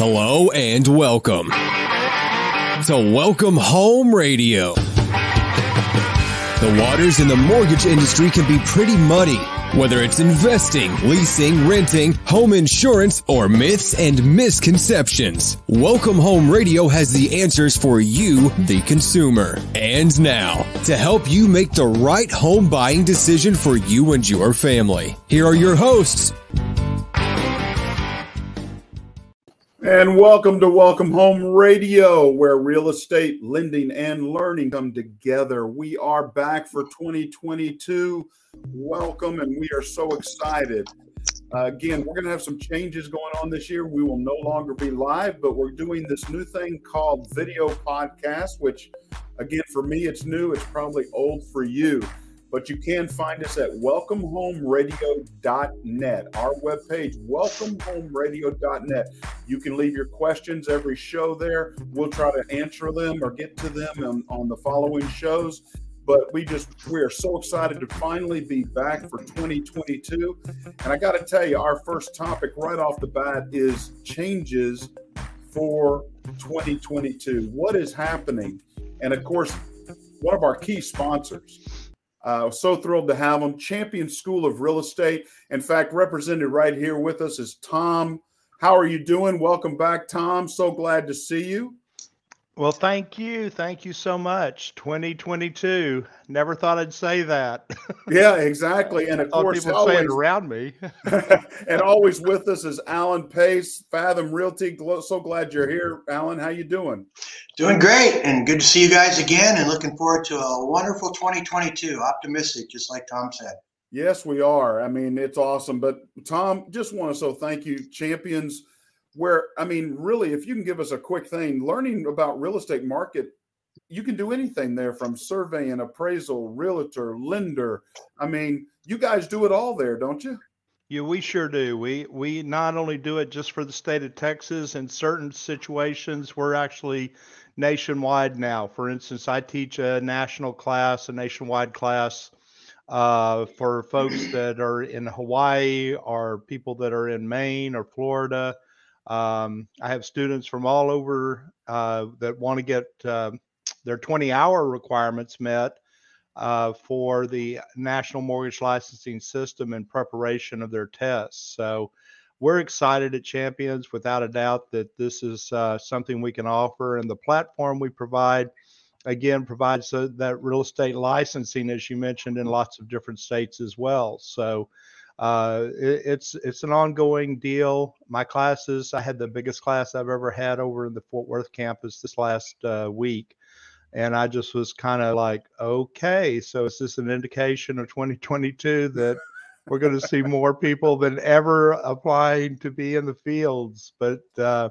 Hello and welcome to Welcome Home Radio. The waters in the mortgage industry can be pretty muddy, whether it's investing, leasing, renting, home insurance, or myths and misconceptions. Welcome Home Radio has the answers for you, the consumer. And now, to help you make the right home buying decision for you and your family, here are your hosts, And welcome to Welcome Home Radio, where real estate, lending, and learning come together. We are back for 2022. Welcome, and we are so excited. Uh, again, we're going to have some changes going on this year. We will no longer be live, but we're doing this new thing called video podcast, which, again, for me, it's new. It's probably old for you but you can find us at welcomehomeradio.net, our webpage, welcomehomeradio.net. You can leave your questions every show there. We'll try to answer them or get to them on, on the following shows. But we just, we are so excited to finally be back for 2022. And I got to tell you, our first topic right off the bat is changes for 2022. What is happening? And of course, one of our key sponsors, uh, so thrilled to have them. Champion School of Real Estate. In fact, represented right here with us is Thom. How are you doing? Welcome back, Thom. So glad to see you. Well, thank you. Thank you so much. 2022. Never thought I'd say that. Yeah, exactly. And of course, people always, say it around me. and always with us is Alan Pace, Fathom Realty. So glad you're here, Alan. How you doing? Doing great, and good to see you guys again. And looking forward to a wonderful 2022. Optimistic, just like Thom said. Yes, we are. I mean, it's awesome. But Thom, just want to so thank you, champions where I mean, really, if you can give us a quick thing, learning about real estate market, you can do anything there from surveying, appraisal, realtor, lender. I mean, you guys do it all there, don't you? Yeah, we sure do. We we not only do it just for the state of Texas. In certain situations, we're actually nationwide now. For instance, I teach a national class, a nationwide class uh, for folks that are in Hawaii or people that are in Maine or Florida. Um, I have students from all over uh, that want to get uh, their 20 hour requirements met uh, for the National Mortgage Licensing System in preparation of their tests. So we're excited at Champions without a doubt that this is uh, something we can offer. And the platform we provide, again, provides uh, that real estate licensing, as you mentioned, in lots of different states as well. So uh, it, it's it's an ongoing deal. My classes, I had the biggest class I've ever had over in the Fort Worth campus this last uh, week, and I just was kind of like, okay, so is this an indication of 2022 that we're going to see more people than ever applying to be in the fields? But uh,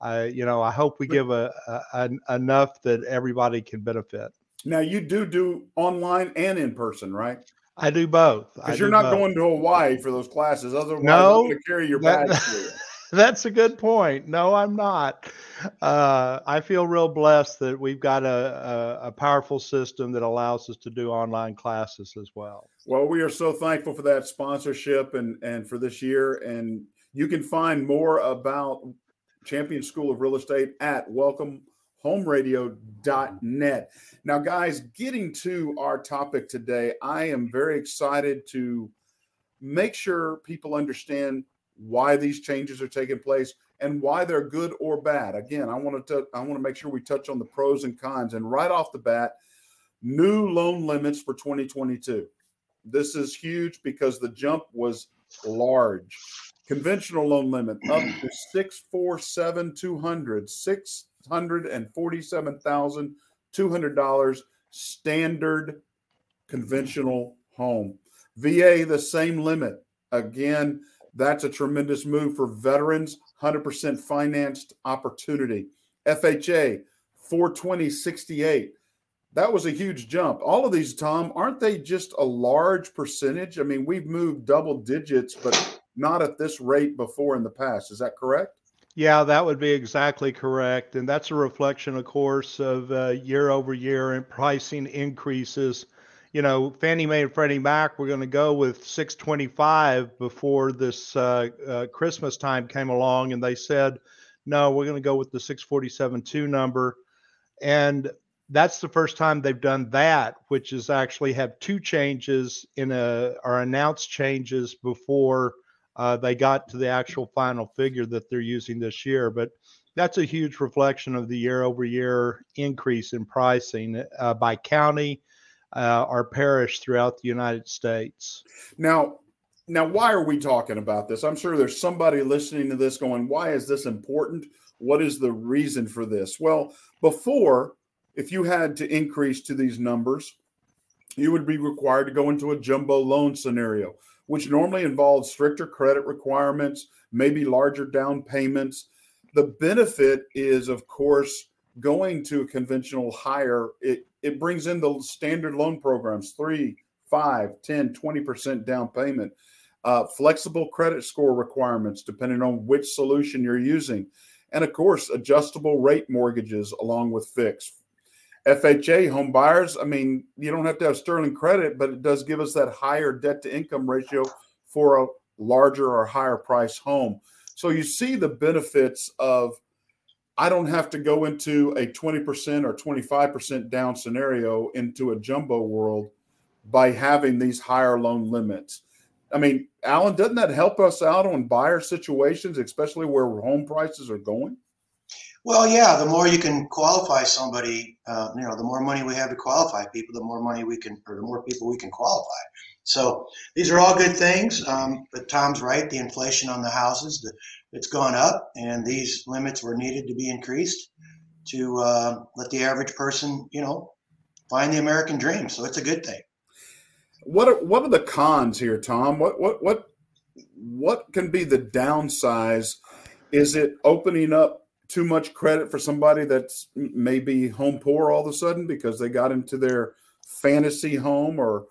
I, you know, I hope we give a, a, a enough that everybody can benefit. Now you do do online and in person, right? I do both. Because you're not both. going to Hawaii for those classes. Otherwise, no, to carry your that, bag for. That's a good point. No, I'm not. Uh, I feel real blessed that we've got a, a, a, powerful system that allows us to do online classes as well. Well, we are so thankful for that sponsorship and, and for this year. And you can find more about Champion School of Real Estate at Welcome homeradio.net. Now, guys, getting to our topic today, I am very excited to make sure people understand why these changes are taking place and why they're good or bad. Again, I want to I want to make sure we touch on the pros and cons. And right off the bat, new loan limits for 2022. This is huge because the jump was large. Conventional loan limit up to 647 200, 6 hundred and forty-seven thousand two hundred dollars standard conventional home. VA the same limit. Again, that's a tremendous move for veterans. 100% financed opportunity. FHA 42068. That was a huge jump. All of these, Thom, aren't they just a large percentage? I mean, we've moved double digits, but not at this rate before in the past. Is that correct? Yeah, that would be exactly correct. And that's a reflection, of course, of uh, year over year and pricing increases. You know, Fannie Mae and Freddie Mac were going to go with 625 before this uh, uh, Christmas time came along, and they said, no, we're going to go with the 647.2 number. And that's the first time they've done that, which is actually have two changes in a or announced changes before uh, they got to the actual final figure that they're using this year. But that's a huge reflection of the year over year increase in pricing uh, by county uh, or parish throughout the United States. Now, now, why are we talking about this? I'm sure there's somebody listening to this going, "Why is this important? What is the reason for this?" Well, before if you had to increase to these numbers, you would be required to go into a jumbo loan scenario, which normally involves stricter credit requirements, maybe larger down payments. The benefit is, of course, going to a conventional higher, it, it brings in the standard loan programs, three, five, 10, 20% down payment, uh, flexible credit score requirements, depending on which solution you're using. And of course, adjustable rate mortgages along with fixed FHA home buyers, I mean, you don't have to have sterling credit, but it does give us that higher debt to income ratio for a larger or higher price home. So you see the benefits of I don't have to go into a 20% or 25% down scenario into a jumbo world by having these higher loan limits. I mean, Alan, doesn't that help us out on buyer situations, especially where home prices are going? Well, yeah, the more you can qualify somebody, uh, you know, the more money we have to qualify people, the more money we can, or the more people we can qualify. So these are all good things. Um, but Thom's right. The inflation on the houses, the, it's gone up, and these limits were needed to be increased to uh, let the average person, you know, find the American dream. So it's a good thing. What are, what are the cons here, Thom? What what what what can be the downsides? Is it opening up too much credit for somebody that's maybe home poor all of a sudden because they got into their fantasy home or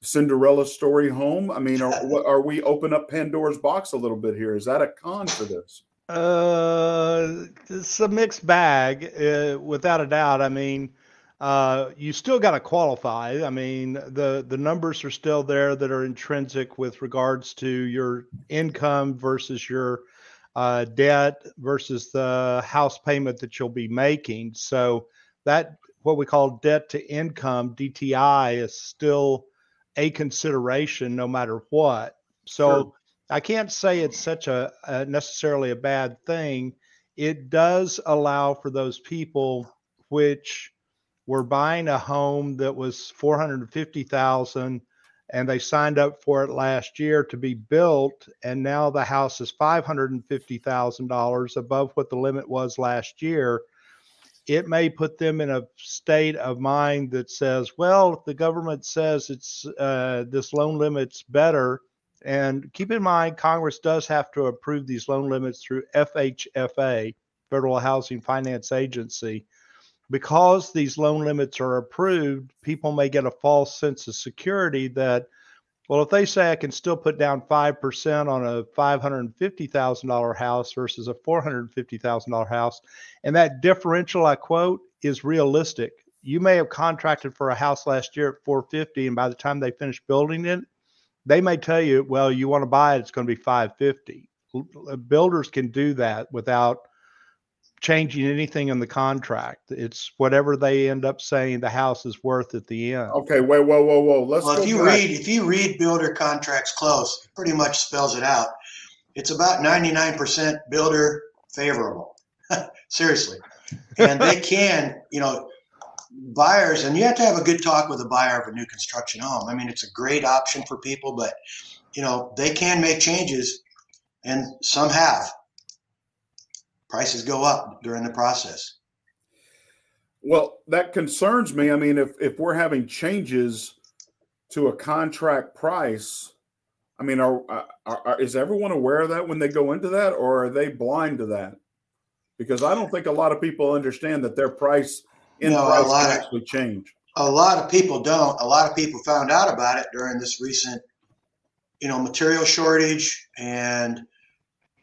Cinderella story home? I mean, are, are we open up Pandora's box a little bit here? Is that a con for this? Uh, it's a mixed bag, uh, without a doubt. I mean, uh, you still got to qualify. I mean, the the numbers are still there that are intrinsic with regards to your income versus your uh, debt versus the house payment that you'll be making. So that what we call debt to income DTI is still a consideration no matter what. So sure. I can't say it's such a, a necessarily a bad thing. It does allow for those people which were buying a home that was 450,000 and they signed up for it last year to be built and now the house is $550,000 above what the limit was last year. It may put them in a state of mind that says well the government says it's uh, this loan limit's better and keep in mind congress does have to approve these loan limits through fhfa federal housing finance agency because these loan limits are approved, people may get a false sense of security that, well, if they say I can still put down 5% on a $550,000 house versus a $450,000 house, and that differential I quote is realistic. You may have contracted for a house last year at 450 and by the time they finish building it, they may tell you, well, you want to buy it, it's going to be 550. Builders can do that without changing anything in the contract. It's whatever they end up saying the house is worth at the end. Okay, wait, whoa, whoa, whoa. Let's well, if you back. read if you read builder contracts close, it pretty much spells it out. It's about 99% builder favorable. Seriously. And they can, you know, buyers and you have to have a good talk with a buyer of a new construction home. I mean, it's a great option for people, but you know, they can make changes and some have prices go up during the process. Well, that concerns me. I mean, if if we're having changes to a contract price, I mean, are, uh, are, are, is everyone aware of that when they go into that, or are they blind to that? Because I don't think a lot of people understand that their price in no, price can of, actually change. A lot of people don't. A lot of people found out about it during this recent, you know, material shortage and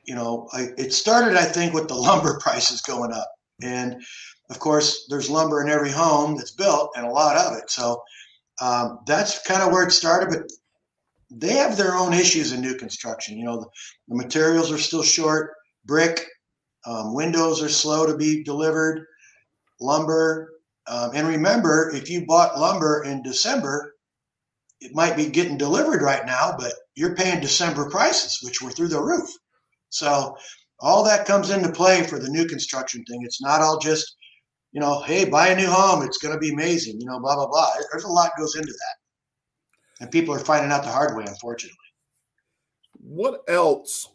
you know, I, it started, I think, with the lumber prices going up. And of course, there's lumber in every home that's built and a lot of it. So um, that's kind of where it started. But they have their own issues in new construction. You know, the, the materials are still short. Brick, Um, windows are slow to be delivered. Lumber, um, and remember, if you bought lumber in December, it might be getting delivered right now, but you're paying December prices, which were through the roof. So all that comes into play for the new construction thing. It's not all just, you know, hey, buy a new home. It's going to be amazing, you know, blah, blah, blah. There's a lot goes into that. And people are finding out the hard way, unfortunately. What else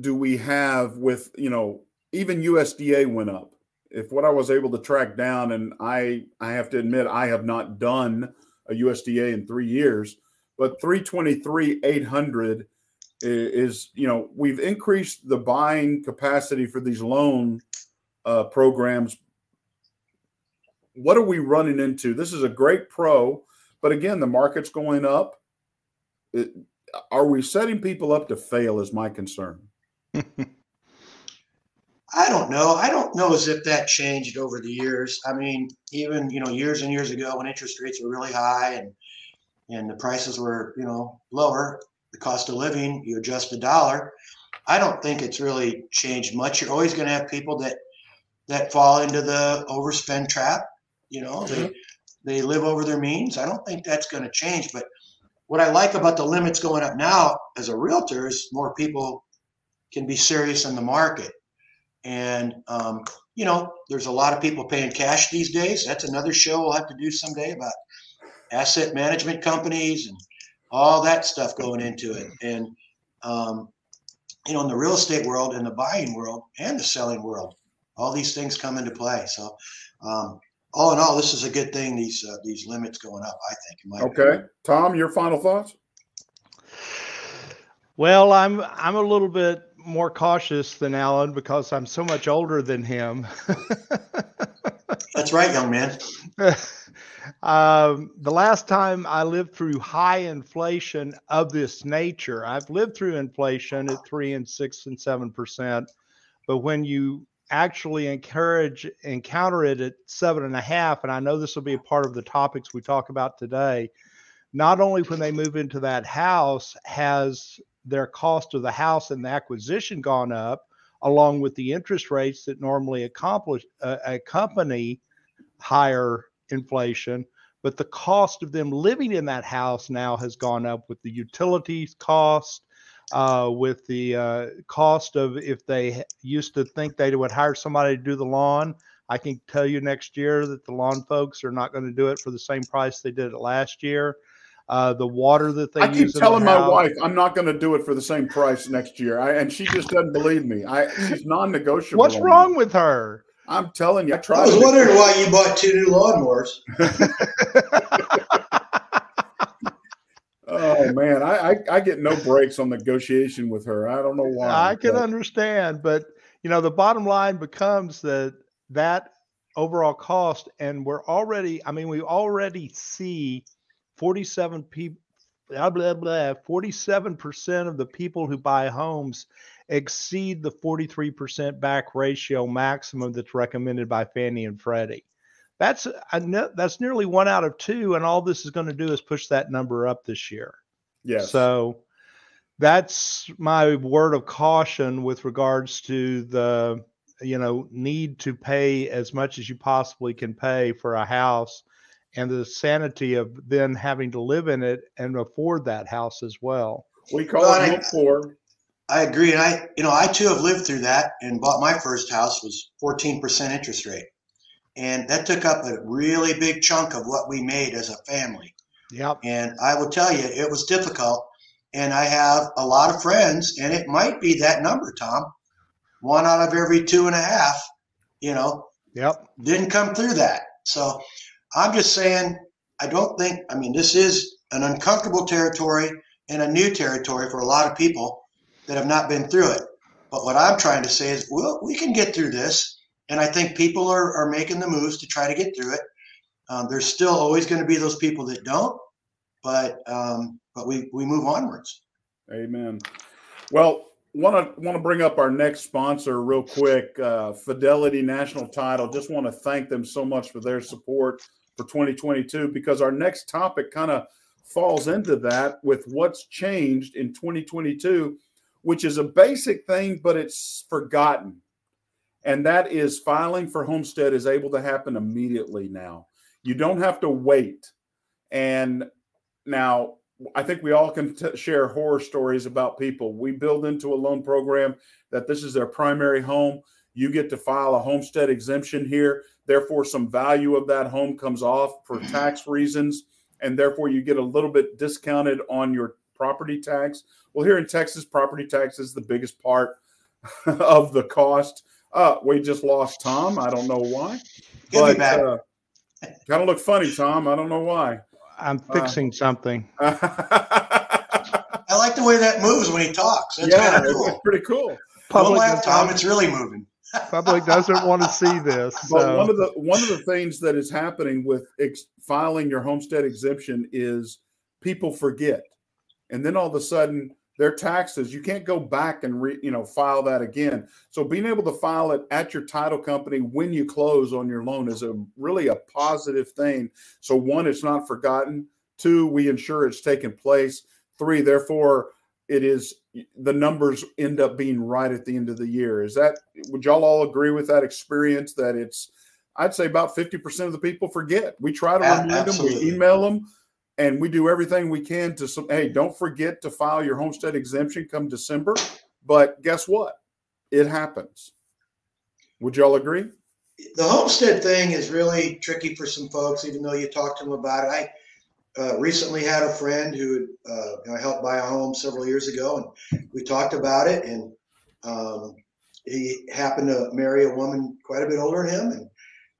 do we have with, you know, even USDA went up. If what I was able to track down, and I, I have to admit, I have not done a USDA in three years, but 323, 800 is, you know, we've increased the buying capacity for these loan uh, programs. What are we running into? This is a great pro, but again, the market's going up. It, are we setting people up to fail? Is my concern. I don't know. I don't know as if that changed over the years. I mean, even you know, years and years ago when interest rates were really high and and the prices were you know lower, the cost of living, you adjust the dollar. I don't think it's really changed much. You're always going to have people that that fall into the overspend trap. You know, mm-hmm. they they live over their means. I don't think that's going to change. But what I like about the limits going up now as a realtor is more people can be serious in the market and, um, you know, there's a lot of people paying cash these days. That's another show we'll have to do someday about asset management companies and all that stuff going into it. And, um, you know, in the real estate world, in the buying world, and the selling world, all these things come into play. So, um, all in all, this is a good thing. These uh, these limits going up, I think. okay, opinion. Thom, your final thoughts? Well, I'm I'm a little bit more cautious than Alan because I'm so much older than him. That's right, young man. um, the last time I lived through high inflation of this nature, I've lived through inflation at three and six and seven percent, but when you actually encourage encounter it at seven and a half, and I know this will be a part of the topics we talk about today. Not only when they move into that house has their cost of the house and the acquisition gone up, along with the interest rates that normally accomplish uh, accompany higher inflation. But the cost of them living in that house now has gone up with the utilities cost, uh, with the uh, cost of if they used to think they would hire somebody to do the lawn. I can tell you next year that the lawn folks are not going to do it for the same price they did it last year uh, the water that they I keep telling my wife I'm not going to do it for the same price next year, I, and she just doesn't believe me. I she's non-negotiable. What's wrong with her? I'm telling you, I tried. I was wondering why you bought two new lawnmowers. oh man, I, I, I get no breaks on negotiation with her. I don't know why. I can but. understand, but you know the bottom line becomes that that overall cost, and we're already. I mean, we already see 47 people blah, blah, blah, 47% of the people who buy homes exceed the 43% back ratio maximum that's recommended by Fannie and Freddie. That's that's nearly one out of two, and all this is going to do is push that number up this year. Yeah. So that's my word of caution with regards to the you know need to pay as much as you possibly can pay for a house and the sanity of then having to live in it and afford that house as well. We call well, it for. I agree, and I, you know, I too have lived through that and bought my first house was 14% interest rate, and that took up a really big chunk of what we made as a family. Yep. And I will tell you, it was difficult. And I have a lot of friends, and it might be that number, Thom. One out of every two and a half, you know, yep, didn't come through that. So I'm just saying, I don't think, I mean, this is an uncomfortable territory and a new territory for a lot of people that have not been through it. But what I'm trying to say is, well, we can get through this. And I think people are, are making the moves to try to get through it. Um, there's still always going to be those people that don't, but um, but we we move onwards. Amen. Well, want to want to bring up our next sponsor real quick, uh, Fidelity National Title. Just want to thank them so much for their support for 2022 because our next topic kind of falls into that with what's changed in 2022, which is a basic thing, but it's forgotten. and that is filing for homestead is able to happen immediately now. You don't have to wait. And now I think we all can t- share horror stories about people. We build into a loan program that this is their primary home. You get to file a homestead exemption here. Therefore, some value of that home comes off for tax reasons. And therefore, you get a little bit discounted on your property tax. Well, here in Texas, property tax is the biggest part of the cost. Uh, we just lost Thom. I don't know why. He'll be back. Uh, kind of look funny, Thom. I don't know why. I'm fixing something. I like the way that moves when he talks. That's yeah, kind of it's pretty cool. Don't Public, laugh, Thom. It's really moving. public doesn't want to see this. But So. one of the one of the things that is happening with ex- filing your homestead exemption is people forget, and then all of a sudden their taxes you can't go back and re, you know file that again. So being able to file it at your title company when you close on your loan is a really a positive thing. So one, it's not forgotten. Two, we ensure it's taken place. Three, therefore, it is the numbers end up being right at the end of the year. Is that would y'all all agree with that experience that it's I'd say about 50% of the people forget. We try to remind them, we email them, and we do everything we can to hey, don't forget to file your homestead exemption come December. But guess what? It happens. Would y'all agree? the homestead thing is really tricky for some folks, even though you talk to them about it. I uh, recently had a friend who uh, I helped buy a home several years ago, and we talked about it. And um, he happened to marry a woman quite a bit older than him, and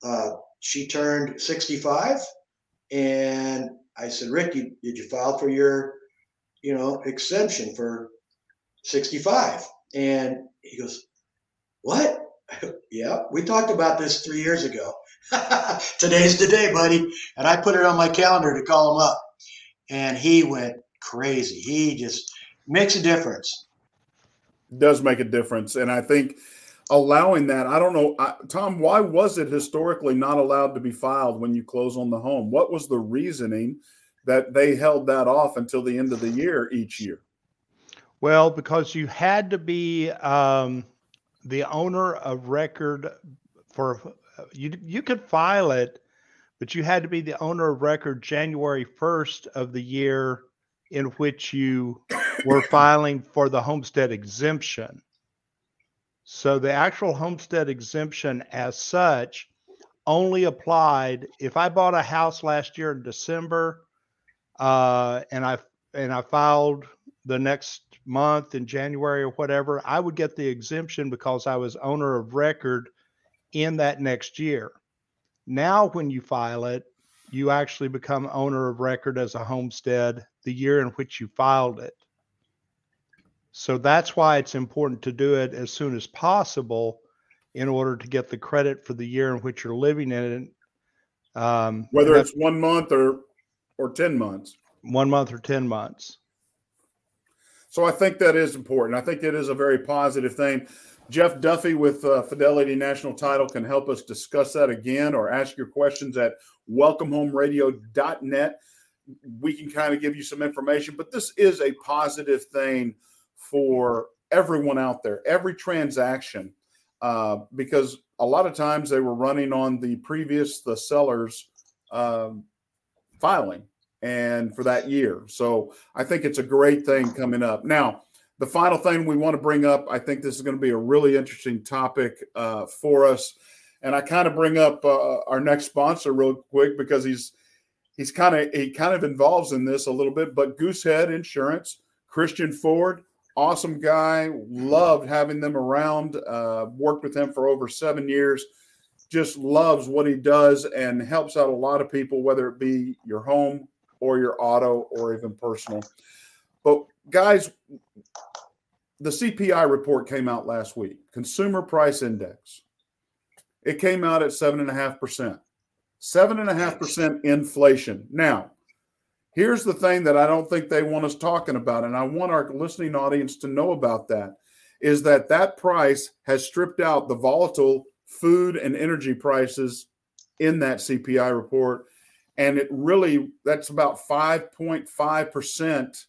uh, she turned 65. And I said, Rick, you, did you file for your, you know, exemption for 65? And he goes, What? yeah, we talked about this three years ago. Today's the day, buddy. And I put it on my calendar to call him up. And he went crazy. He just makes a difference. does make a difference. And I think allowing that, I don't know, I, Thom, why was it historically not allowed to be filed when you close on the home? What was the reasoning that they held that off until the end of the year each year? Well, because you had to be um, the owner of record for you. You could file it, but you had to be the owner of record January first of the year in which you were filing for the homestead exemption. So the actual homestead exemption, as such, only applied if I bought a house last year in December, uh, and I and I filed the next month in January or whatever, I would get the exemption because I was owner of record in that next year. Now, when you file it, you actually become owner of record as a homestead the year in which you filed it. So that's why it's important to do it as soon as possible in order to get the credit for the year in which you're living in it. Um, Whether it's one month or or 10 months. one month or 10 months. So I think that is important. I think it is a very positive thing. Jeff Duffy with uh, Fidelity National Title can help us discuss that again or ask your questions at welcomehomeradio.net. We can kind of give you some information, but this is a positive thing for everyone out there, every transaction, uh, because a lot of times they were running on the previous, the seller's um, filing and for that year. So I think it's a great thing coming up. Now, the final thing we want to bring up, I think this is going to be a really interesting topic uh, for us. And I kind of bring up uh, our next sponsor real quick because he's he's kind of he kind of involves in this a little bit. But Goosehead Insurance, Christian Ford, awesome guy. Loved having them around. Uh, worked with him for over seven years. Just loves what he does and helps out a lot of people, whether it be your home or your auto or even personal. But guys, the CPI report came out last week, Consumer Price Index. It came out at seven and a half percent. Seven and a half percent inflation. Now, here's the thing that I don't think they want us talking about, and I want our listening audience to know about that is that that price has stripped out the volatile food and energy prices in that CPI report and it really that's about 5.5%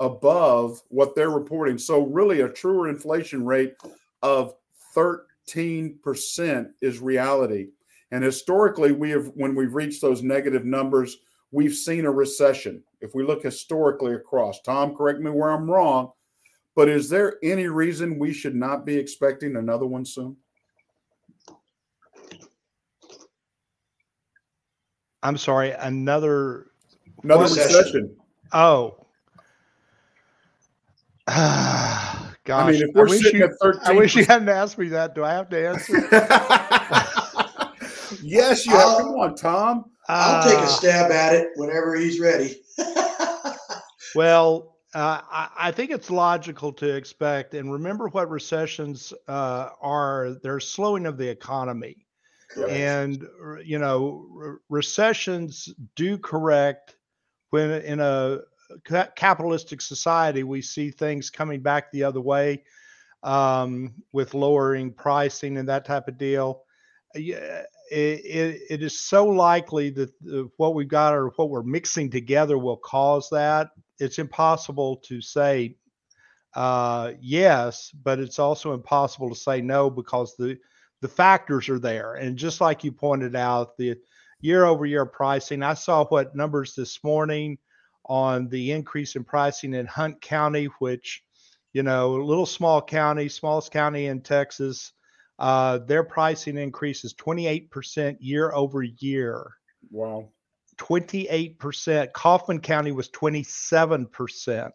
above what they're reporting so really a truer inflation rate of 13% is reality. And historically, we have when we've reached those negative numbers, we've seen a recession. If we look historically across, Thom, correct me where I'm wrong, but is there any reason we should not be expecting another one soon? I'm sorry, another another recession. recession. Oh. Gosh, I mean, I wish you, at 13, I wish you hadn't asked me that. Do I have to answer? yes, you have. I'll- Come on, Thom. I'll take Uh, a stab at it whenever he's ready. Well, uh, I, I think it's logical to expect, and remember what recessions uh, are. They're slowing of the economy, and you know re- recessions do correct when in a ca- capitalistic society we see things coming back the other way um, with lowering pricing and that type of deal. It, it, is so likely that what we've got or what we're mixing together will cause that. It's impossible to say uh, yes, but it's also impossible to say no because the the factors are there. And just like you pointed out, the year over year pricing, I saw what numbers this morning on the increase in pricing in Hunt County, which, you know, a little small county, smallest county in Texas, uh, their pricing increase is 28% year over year. Wow. 28%. Kaufman County was 27%.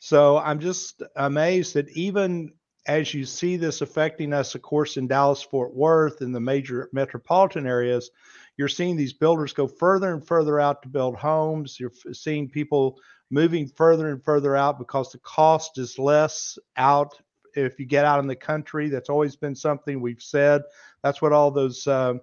So I'm just amazed that even as you see this affecting us, of course, in Dallas, Fort Worth, and the major metropolitan areas, you're seeing these builders go further and further out to build homes. You're seeing people moving further and further out because the cost is less out if you get out in the country. That's always been something we've said. That's what all those, uh,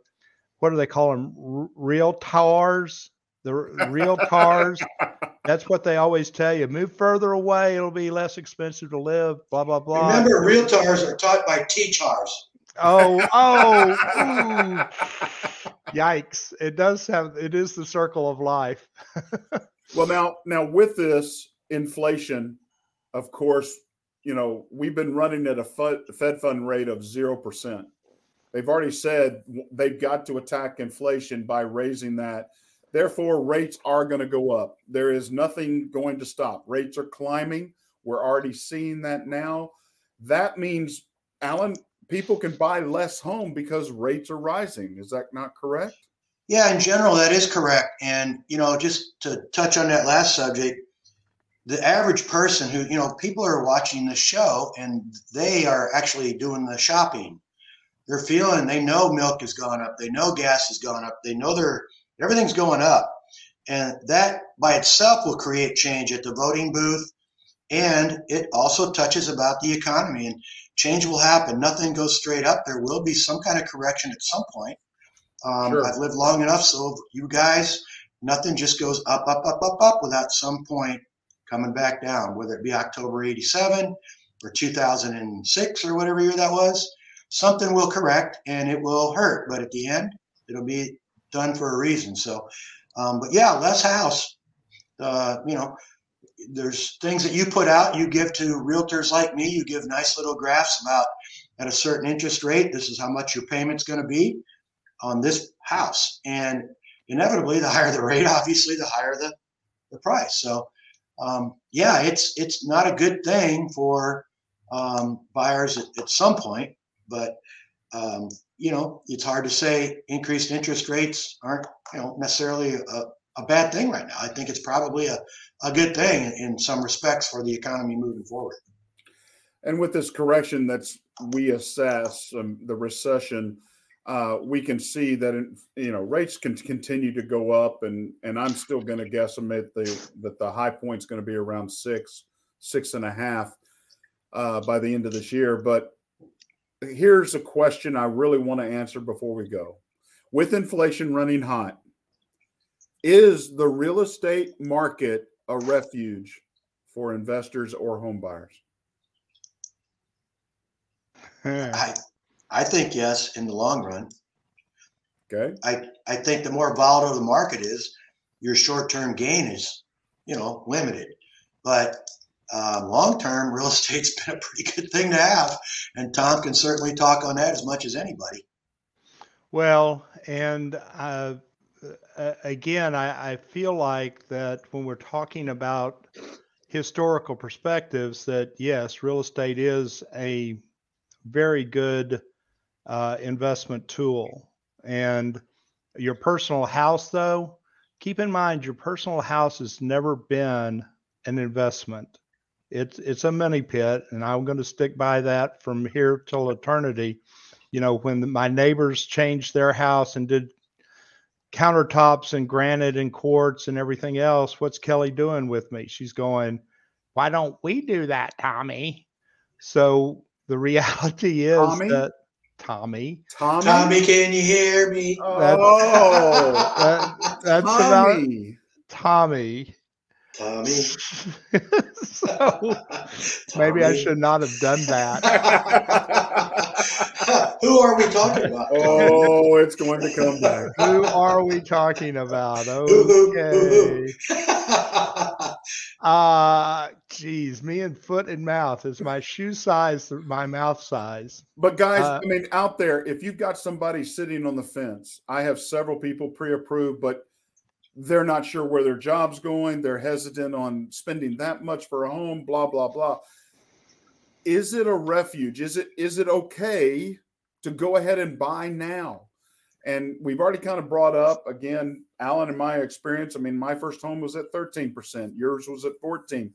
what do they call them? R- real towers, the r- real cars. That's what they always tell you. Move further away, it'll be less expensive to live. Blah blah blah. Remember, real realtors are taught by teachers. Oh, oh, ooh. yikes! It does have. It is the circle of life. Well, now, now with this inflation, of course, you know we've been running at a Fed, fund rate of zero percent. They've already said they've got to attack inflation by raising that. Therefore, rates are going to go up. There is nothing going to stop. Rates are climbing. We're already seeing that now. That means, Alan, people can buy less home because rates are rising. Is that not correct? Yeah, in general, that is correct. And, you know, just to touch on that last subject, the average person who, you know, people are watching the show and they are actually doing the shopping. They're feeling, they know milk has gone up, they know gas has gone up, they know they're, everything's going up. And that by itself will create change at the voting booth. And it also touches about the economy and change will happen. Nothing goes straight up. There will be some kind of correction at some point. Um, Sure. I've lived long enough, so you guys, nothing just goes up, up, up, up, up without some point coming back down, whether it be October 87 or 2006 or whatever year that was. Something will correct and it will hurt, but at the end, it'll be done for a reason. So, um, but yeah, less house. Uh, you know, there's things that you put out, you give to realtors like me, you give nice little graphs about at a certain interest rate, this is how much your payment's going to be on this house. And inevitably, the higher the rate, obviously, the higher the, the price. So, um, yeah, it's it's not a good thing for um, buyers at, at some point, but um, you know, it's hard to say increased interest rates aren't you know necessarily a, a bad thing right now. I think it's probably a, a good thing in, in some respects for the economy moving forward. And with this correction that's we assess um, the recession, uh, we can see that you know rates can continue to go up, and and I'm still going to guesstimate the that the high point's going to be around six, six and a half uh, by the end of this year. But here's a question I really want to answer before we go: With inflation running hot, is the real estate market a refuge for investors or home buyers? I I think yes in the long run. Okay. I, I think the more volatile the market is, your short term gain is, you know, limited. But um, long term, real estate's been a pretty good thing to have. And Thom can certainly talk on that as much as anybody. Well, and uh, again, I, I feel like that when we're talking about historical perspectives, that yes, real estate is a very good uh, investment tool. And your personal house, though, keep in mind your personal house has never been an investment. It's it's a money pit, and I'm going to stick by that from here till eternity. You know, when my neighbors changed their house and did countertops and granite and quartz and everything else, what's Kelly doing with me? She's going, why don't we do that, Tommy? So the reality is Tommy? that Tommy. Tommy. Tommy, can you hear me? Oh, that, oh. that's Tommy. about Tommy. Tommy. so Tommy. maybe I should not have done that. Who are we talking about? Oh, it's going to come back. Who are we talking about? Okay. Uh geez, me and foot and mouth is my shoe size, my mouth size. But guys, uh, I mean, out there, if you've got somebody sitting on the fence, I have several people pre-approved, but they're not sure where their job's going. They're hesitant on spending that much for a home, blah, blah, blah. Is it a refuge? Is it is it okay to go ahead and buy now? And we've already kind of brought up again, Alan, in my experience. I mean, my first home was at 13%, yours was at 14.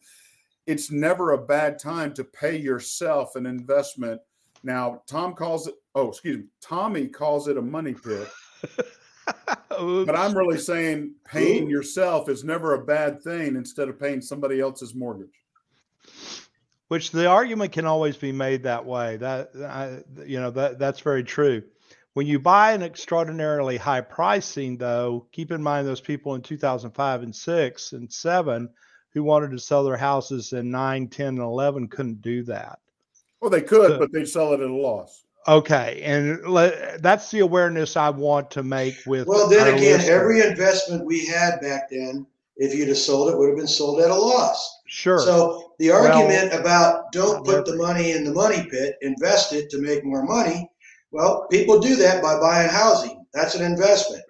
It's never a bad time to pay yourself an investment. Now, Thom calls it, oh, excuse me, Tommy calls it a money pit. but I'm really saying paying yourself is never a bad thing instead of paying somebody else's mortgage. Which the argument can always be made that way. That I, you know that that's very true. When you buy an extraordinarily high pricing, though, keep in mind those people in 2005 and six and seven who wanted to sell their houses in 9, 10, and 11 couldn't do that. Well, they could, so, but they'd sell it at a loss. Okay, and le- that's the awareness I want to make with. Well, then again, listeners. every investment we had back then, if you'd have sold it, would have been sold at a loss. Sure. So the argument well, about don't put the money in the money pit, invest it to make more money. Well, people do that by buying housing. That's an investment.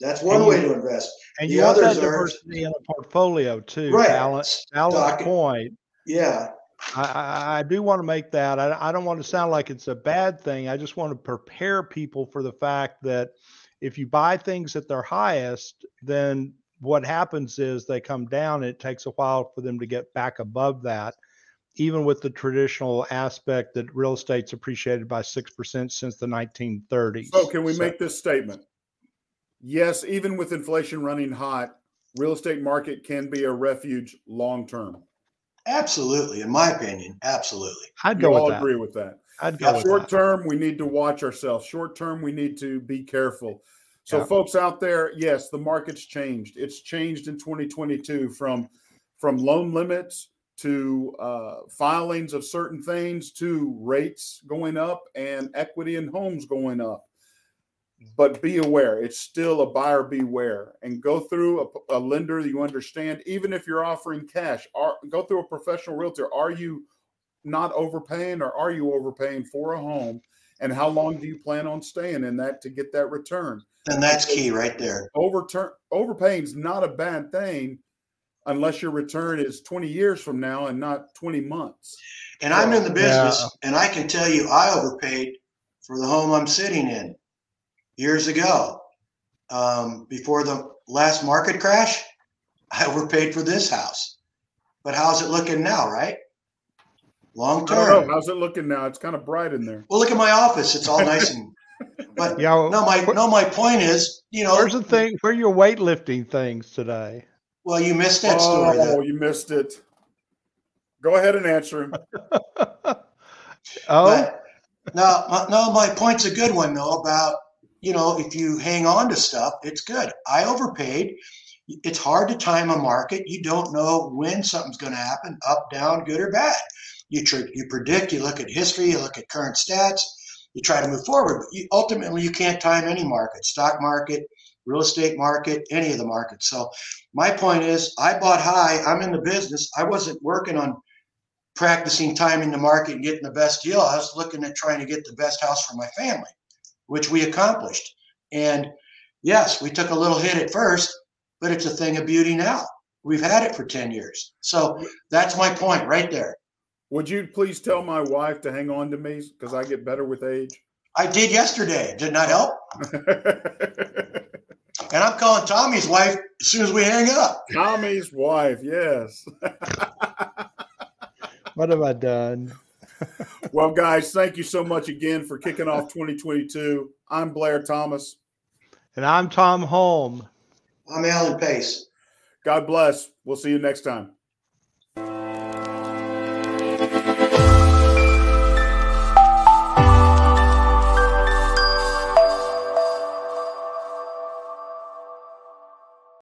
That's one way to invest. And the you others want that diversity are, in a portfolio too. Right. Balance, balance point. Yeah. I, I, do want to make that. I, I don't want to sound like it's a bad thing. I just want to prepare people for the fact that if you buy things at their highest, then what happens is they come down. And it takes a while for them to get back above that, even with the traditional aspect that real estate's appreciated by 6% since the 1930s. So, can we so, make this statement? Yes, even with inflation running hot, real estate market can be a refuge long term. Absolutely, in my opinion, absolutely. I'd go all with that. agree with that. I'd go yeah, short term, we need to watch ourselves. Short term, we need to be careful. So, yeah. folks out there, yes, the market's changed. It's changed in 2022 from from loan limits to uh, filings of certain things to rates going up and equity in homes going up. But be aware it's still a buyer beware and go through a, a lender that you understand even if you're offering cash are, go through a professional realtor. Are you not overpaying or are you overpaying for a home? And how long do you plan on staying in that to get that return? And that's key right there. Overturn overpaying is not a bad thing unless your return is 20 years from now and not 20 months and i'm in the business yeah. and i can tell you i overpaid for the home i'm sitting in years ago. Um, before the last market crash, I overpaid for this house. But how's it looking now, right? Long term. How's it looking now? It's kind of bright in there. Well, look at my office. It's all nice and. But yeah, no, my no, my point is, you know, where's the thing? Where are your weightlifting things today? Well, you missed that story. Oh, though. you missed it. Go ahead and answer him. oh, but, no, no, my point's a good one though about you know, if you hang on to stuff, it's good. I overpaid. It's hard to time a market. You don't know when something's going to happen, up, down, good or bad. You tr- you predict. You look at history. You look at current stats. You try to move forward. But you, ultimately, you can't time any market. Stock market, real estate market, any of the markets. So my point is, I bought high. I'm in the business. I wasn't working on practicing timing the market and getting the best deal. I was looking at trying to get the best house for my family, which we accomplished. And yes, we took a little hit at first, but it's a thing of beauty now. We've had it for 10 years. So that's my point right there. Would you please tell my wife to hang on to me because I get better with age? I did yesterday. Did not help. and I'm calling Tommy's wife as soon as we hang up. Tommy's wife, yes. what have I done? well, guys, thank you so much again for kicking off 2022. I'm Blair Thomas. And I'm Thom Hulme. I'm Alan Pace. God bless. We'll see you next time.